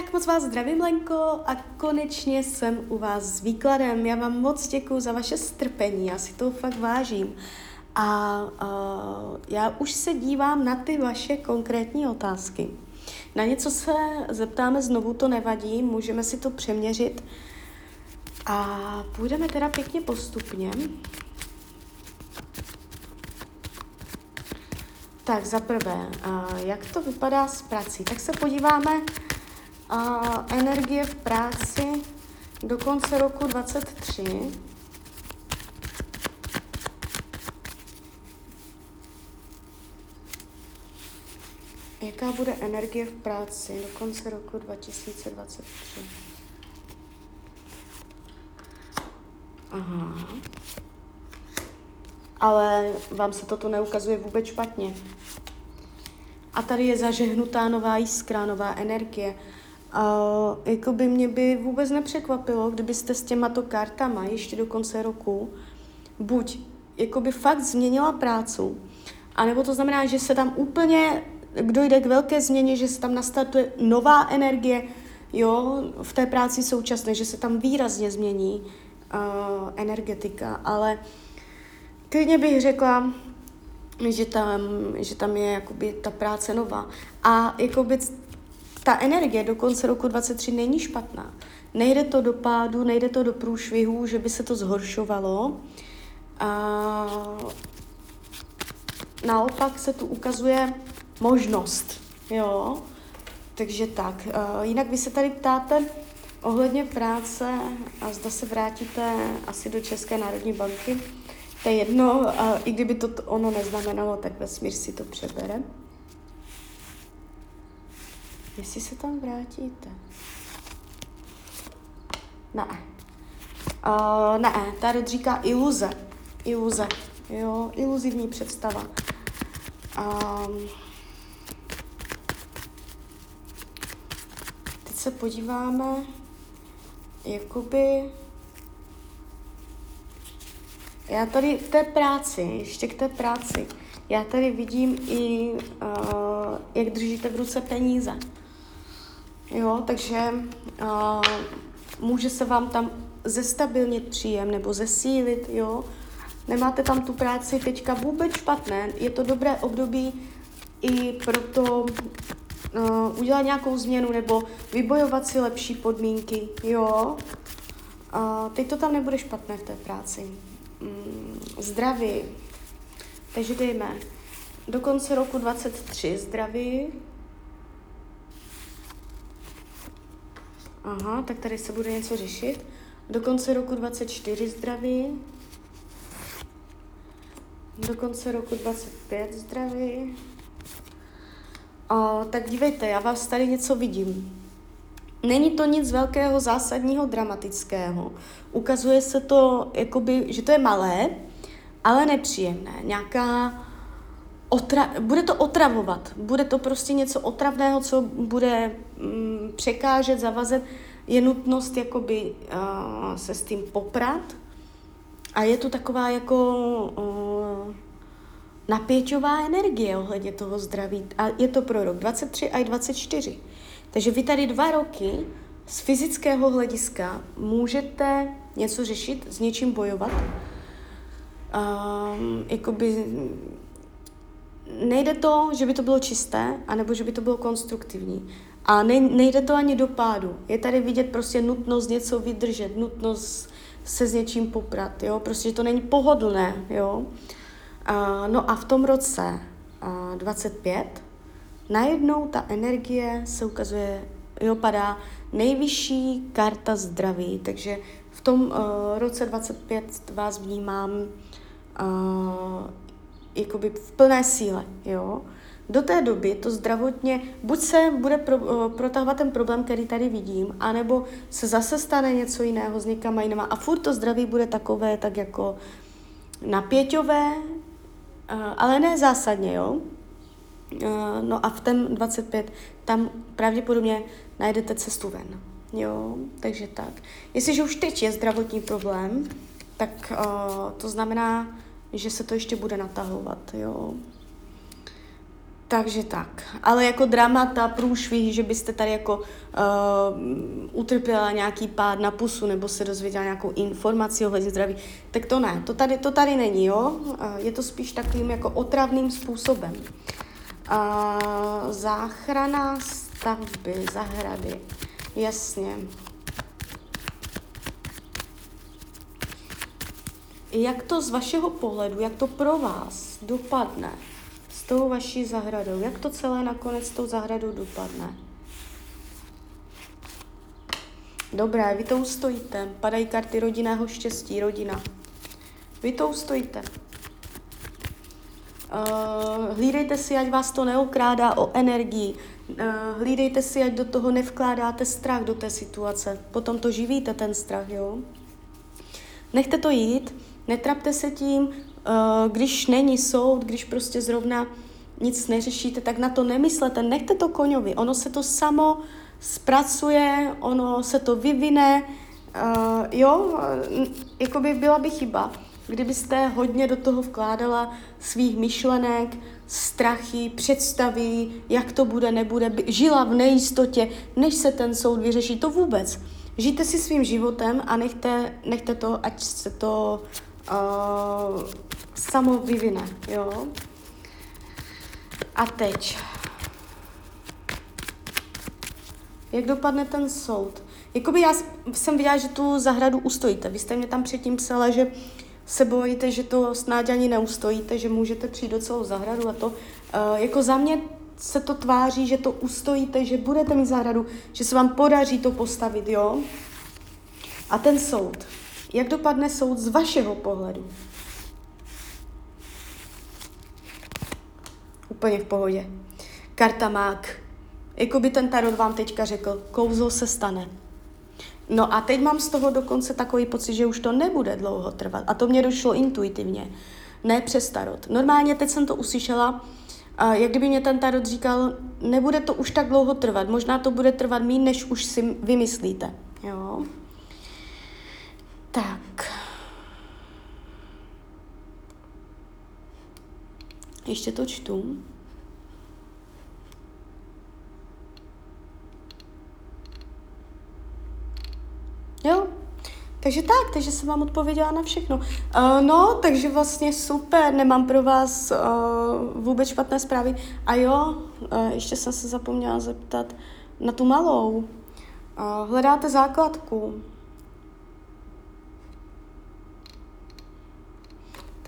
Tak moc vás zdravím, Lenko, a konečně jsem u vás s výkladem. Já vám moc děkuji za vaše strpení, já si to fakt vážím. A uh, já už se dívám na ty vaše konkrétní otázky. Na něco se zeptáme znovu, to nevadí, můžeme si to přeměřit. A půjdeme teda pěkně postupně. Tak za prvé, jak to vypadá s prací? Tak se podíváme a energie v práci do konce roku 23. Jaká bude energie v práci do konce roku 2023? Aha. Ale vám se toto neukazuje vůbec špatně. A tady je zažehnutá nová jiskra, nová energie. Uh, jako by mě by vůbec nepřekvapilo, kdybyste s těmato kartama ještě do konce roku buď jako by fakt změnila prácu, anebo to znamená, že se tam úplně dojde k velké změně, že se tam nastartuje nová energie, jo, v té práci současné, že se tam výrazně změní uh, energetika, ale klidně bych řekla, že tam, že tam je jakoby ta práce nová. A jakoby ta energie do konce roku 23 není špatná. Nejde to do pádu, nejde to do průšvihů, že by se to zhoršovalo. A naopak se tu ukazuje možnost, jo. Takže tak, jinak vy se tady ptáte ohledně práce a zda se vrátíte asi do České národní banky. To je jedno, i kdyby to ono neznamenalo, tak vesmír si to přebere. Jestli se tam vrátíte. Ne. Uh, ne, tady říká iluze. Iluze. Jo, iluzivní představa. Um, teď se podíváme, jakoby... Já tady v té práci, ještě k té práci, já tady vidím i, uh, jak držíte v ruce peníze. Jo, takže uh, může se vám tam zestabilnit příjem nebo zesílit, jo. Nemáte tam tu práci teďka vůbec špatné, je to dobré období i proto uh, udělat nějakou změnu nebo vybojovat si lepší podmínky, jo. Uh, teď to tam nebude špatné v té práci. Mm, zdraví. Takže dejme do konce roku 23 zdraví, Aha, tak tady se bude něco řešit. Do konce roku 24 zdraví. Do konce roku 25 zdraví. O, tak dívejte, já vás tady něco vidím. Není to nic velkého, zásadního, dramatického. Ukazuje se to, jakoby, že to je malé, ale nepříjemné. Nějaká otra- bude to otravovat. Bude to prostě něco otravného, co bude mm, překážet, zavazet. Je nutnost jakoby uh, se s tím poprat. A je to taková jako uh, napěťová energie ohledně toho zdraví. A je to pro rok 23 a 24. Takže vy tady dva roky z fyzického hlediska můžete něco řešit, s něčím bojovat. Um, jakoby nejde to, že by to bylo čisté, anebo že by to bylo konstruktivní. A ne, nejde to ani do pádu. Je tady vidět prostě nutnost něco vydržet, nutnost se s něčím poprat, jo, prostě, že to není pohodlné, jo. A, no a v tom roce a, 25 najednou ta energie se ukazuje, jo, padá nejvyšší karta zdraví, takže v tom uh, roce 25 vás vnímám uh, jakoby v plné síle, jo. Do té doby to zdravotně, buď se bude pro, uh, protahovat ten problém, který tady vidím, anebo se zase stane něco jiného s někama jinama a furt to zdraví bude takové, tak jako napěťové, uh, ale ne zásadně, jo. Uh, no a v ten 25 tam pravděpodobně najdete cestu ven. Jo, takže tak. Jestliže už teď je zdravotní problém, tak uh, to znamená, že se to ještě bude natahovat, jo. takže tak. Ale jako dramata, průšvih, že byste tady jako uh, utrpěla nějaký pád na pusu nebo se dozvěděla nějakou informaci ohledně zdraví, tak to ne. To tady, to tady není, jo? Uh, je to spíš takovým jako otravným způsobem. Uh, záchrana stavby, zahrady. Jasně. Jak to z vašeho pohledu, jak to pro vás dopadne s tou vaší zahradou? Jak to celé nakonec s tou zahradou dopadne? Dobré, vy to ustojíte. Padají karty rodinného štěstí, rodina. Vy to ustojíte. Uh, hlídejte si, ať vás to neokrádá o energii. Uh, hlídejte si, ať do toho nevkládáte strach do té situace. Potom to živíte, ten strach, jo? Nechte to jít, netrapte se tím, uh, když není soud, když prostě zrovna nic neřešíte, tak na to nemyslete, nechte to koňovi, ono se to samo zpracuje, ono se to vyvine, uh, jo, jako by byla by chyba, kdybyste hodně do toho vkládala svých myšlenek, strachy, představy, jak to bude, nebude, žila v nejistotě, než se ten soud vyřeší, to vůbec. Žijte si svým životem a nechte, nechte to, ať se to uh, samo vyvine, jo. A teď. Jak dopadne ten soud? Jakoby já jsem viděla, že tu zahradu ustojíte. Vy jste mě tam předtím psala, že se bojíte, že to snad ani neustojíte, že můžete přijít do celou zahradu a to. Uh, jako za mě se to tváří, že to ustojíte, že budete mít zahradu, že se vám podaří to postavit, jo? A ten soud. Jak dopadne soud z vašeho pohledu? Úplně v pohodě. Karta mák. Jako by ten tarot vám teďka řekl, kouzlo se stane. No a teď mám z toho dokonce takový pocit, že už to nebude dlouho trvat. A to mě došlo intuitivně, ne přes tarot. Normálně teď jsem to uslyšela, a jak kdyby mě ten tarot říkal, nebude to už tak dlouho trvat, možná to bude trvat méně, než už si vymyslíte. Tak. Ještě to čtu. Jo, takže tak, takže jsem vám odpověděla na všechno. Uh, no, takže vlastně super, nemám pro vás uh, vůbec špatné zprávy. A jo, uh, ještě jsem se zapomněla zeptat na tu malou. Uh, hledáte základku.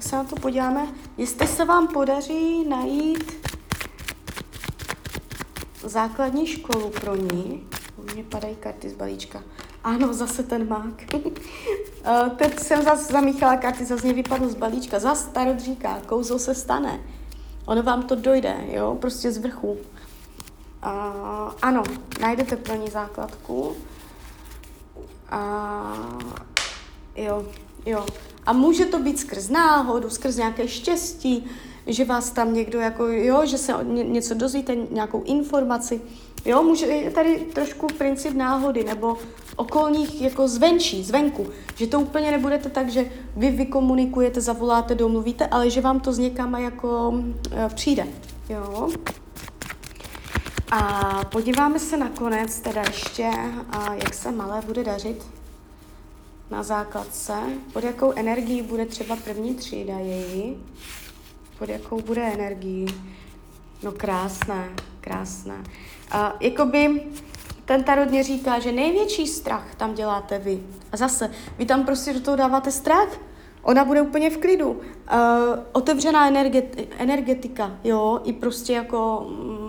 Tak se na to podíváme, jestli se vám podaří najít základní školu pro ní. U mě padají karty z balíčka. Ano, zase ten mák. Eh, teď jsem zase zamíchala karty, zase mě vypadl z balíčka. Zase starot říká, kouzlo se stane. Ono vám to dojde, jo, prostě z vrchu. Ano, najdete pro ní základku. Uh, jo, jo. A může to být skrz náhodu, skrz nějaké štěstí, že vás tam někdo jako, jo, že se něco dozvíte, nějakou informaci. Jo, může, je tady trošku princip náhody, nebo okolních jako zvenčí, zvenku. Že to úplně nebudete tak, že vy vykomunikujete, zavoláte, domluvíte, ale že vám to s někama jako e, přijde. Jo. A podíváme se nakonec teda ještě, a jak se malé bude dařit na základce, pod jakou energií bude třeba první třída její, pod jakou bude energií. No krásné, krásné. A jakoby ten tarot mě říká, že největší strach tam děláte vy. A zase, vy tam prostě do toho dáváte strach. Ona bude úplně v klidu. Uh, otevřená energeti- energetika, jo, i prostě jako mm,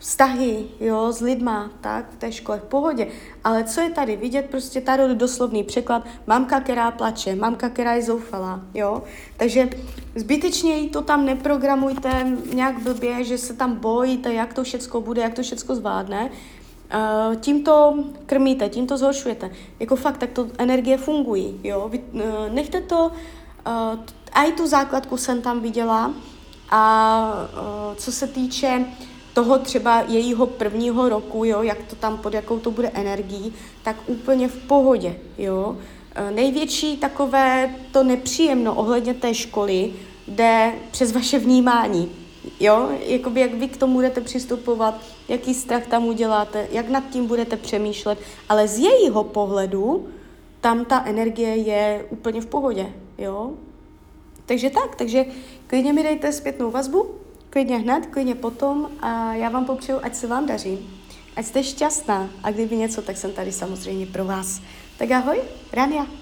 vztahy, jo, s lidma, tak, v té škole, v pohodě. Ale co je tady vidět, prostě tarot doslovný překlad, mamka, která plače, mamka, která je zoufalá, jo. Takže zbytečně jí to tam neprogramujte nějak blbě, že se tam bojíte, jak to všecko bude, jak to všecko zvládne. Uh, tím to krmíte, tím to zhoršujete. Jako fakt, tak to energie fungují, jo. Vy, uh, nechte to, uh, a i tu základku jsem tam viděla a co se týče toho třeba jejího prvního roku, jo, jak to tam, pod jakou to bude energií, tak úplně v pohodě, jo. Uh, největší takové to nepříjemno ohledně té školy jde přes vaše vnímání Jo, jakoby jak vy k tomu budete přistupovat, jaký strach tam uděláte, jak nad tím budete přemýšlet, ale z jejího pohledu tam ta energie je úplně v pohodě, jo. Takže tak, takže klidně mi dejte zpětnou vazbu, klidně hned, klidně potom a já vám popřeju, ať se vám daří, ať jste šťastná a kdyby něco, tak jsem tady samozřejmě pro vás. Tak ahoj, Rania.